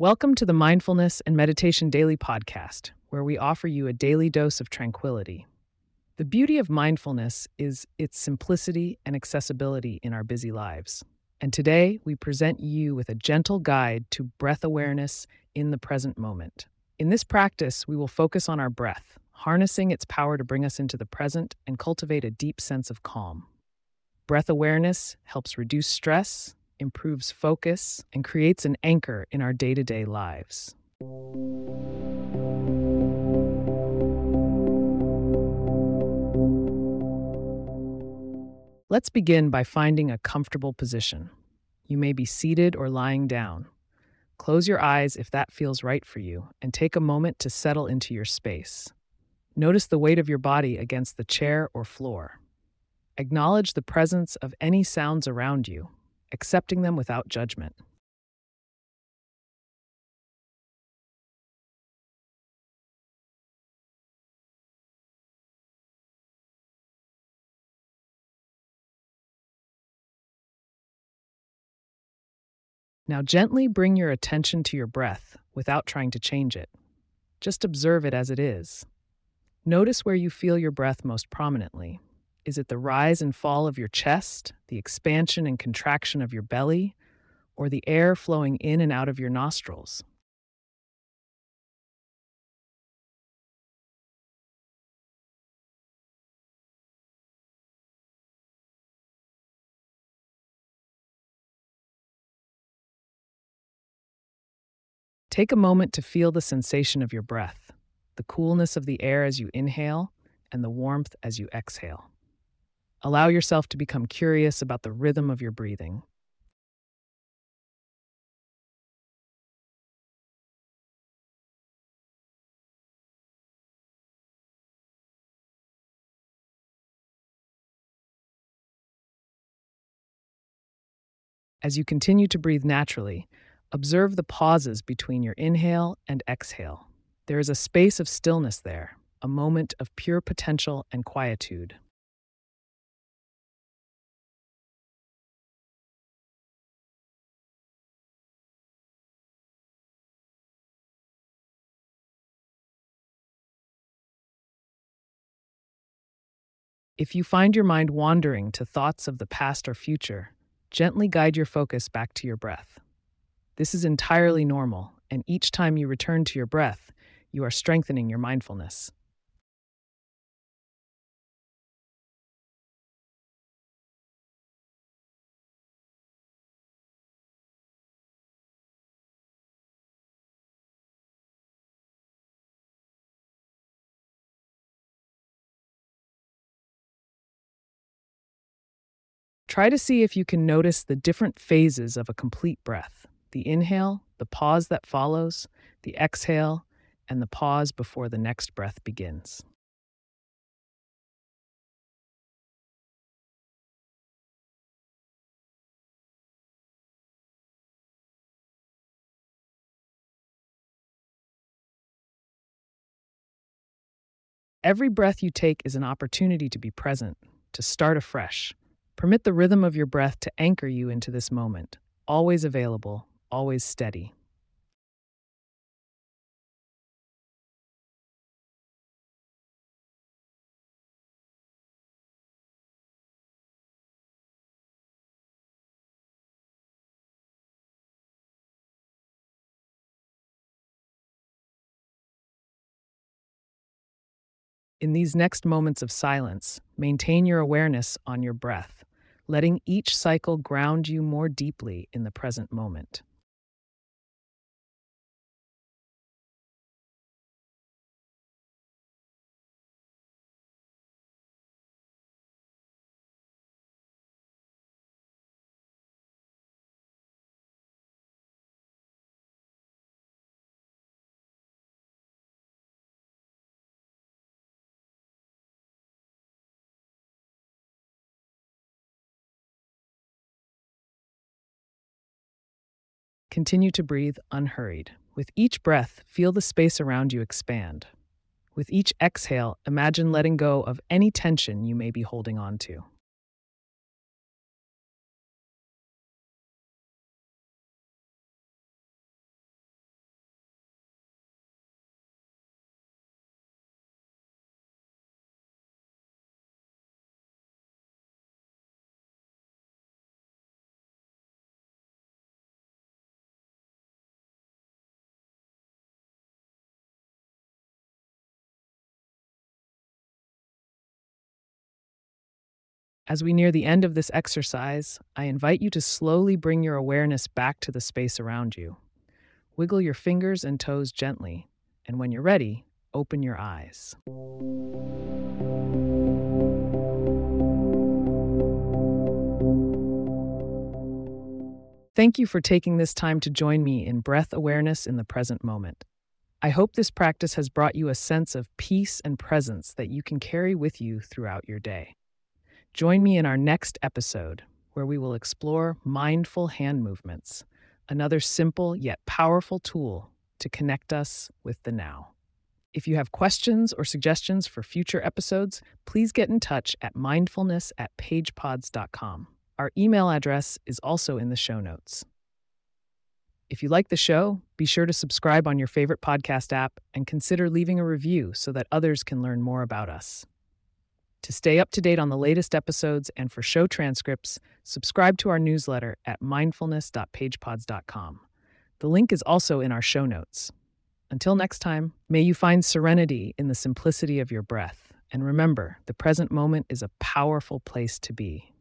Welcome to the Mindfulness and Meditation Daily Podcast, where we offer you a daily dose of tranquility. The beauty of mindfulness is its simplicity and accessibility in our busy lives. And today, we present you with a gentle guide to breath awareness in the present moment. In this practice, we will focus on our breath, harnessing its power to bring us into the present and cultivate a deep sense of calm. Breath awareness helps reduce stress improves focus, and creates an anchor in our day to day lives. Let's begin by finding a comfortable position. You may be seated or lying down. Close your eyes if that feels right for you, and take a moment to settle into your space. Notice the weight of your body against the chair or floor. Acknowledge the presence of any sounds around you, accepting them without judgment. Now, gently bring your attention to your breath without trying to change it. Just observe it as it is. Notice where you feel your breath most prominently is it the rise and fall of your chest, the expansion and contraction of your belly, or the air flowing in and out of your nostrils? Take a moment to feel the sensation of your breath, the coolness of the air as you inhale, and the warmth as you exhale. Allow yourself to become curious about the rhythm of your breathing. As you continue to breathe naturally, observe the pauses between your inhale and exhale. There is a space of stillness there, a moment of pure potential and quietude. If you find your mind wandering to thoughts of the past or future, gently guide your focus back to your breath. This is entirely normal, and each time you return to your breath, you are strengthening your mindfulness. Try to see if you can notice the different phases of a complete breath the inhale, the pause that follows, the exhale, and the pause before the next breath begins. Every breath you take is an opportunity to be present, to start afresh. Permit the rhythm of your breath to anchor you into this moment, always available, always steady. In these next moments of silence, maintain your awareness on your breath letting each cycle ground you more deeply in the present moment. Continue to breathe unhurried. With each breath, feel the space around you expand. With each exhale, imagine letting go of any tension you may be holding on to. As we near the end of this exercise, I invite you to slowly bring your awareness back to the space around you. Wiggle your fingers and toes gently, and when you're ready, open your eyes. Thank you for taking this time to join me in breath awareness in the present moment. I hope this practice has brought you a sense of peace and presence that you can carry with you throughout your day. Join me in our next episode, where we will explore mindful hand movements, another simple yet powerful tool to connect us with the now. If you have questions or suggestions for future episodes, please get in touch at mindfulness at pagepods.com. Our email address is also in the show notes. If you like the show, be sure to subscribe on your favorite podcast app and consider leaving a review so that others can learn more about us. To stay up to date on the latest episodes and for show transcripts, subscribe to our newsletter at mindfulness.pagepods.com. The link is also in our show notes. Until next time, may you find serenity in the simplicity of your breath. And remember, the present moment is a powerful place to be.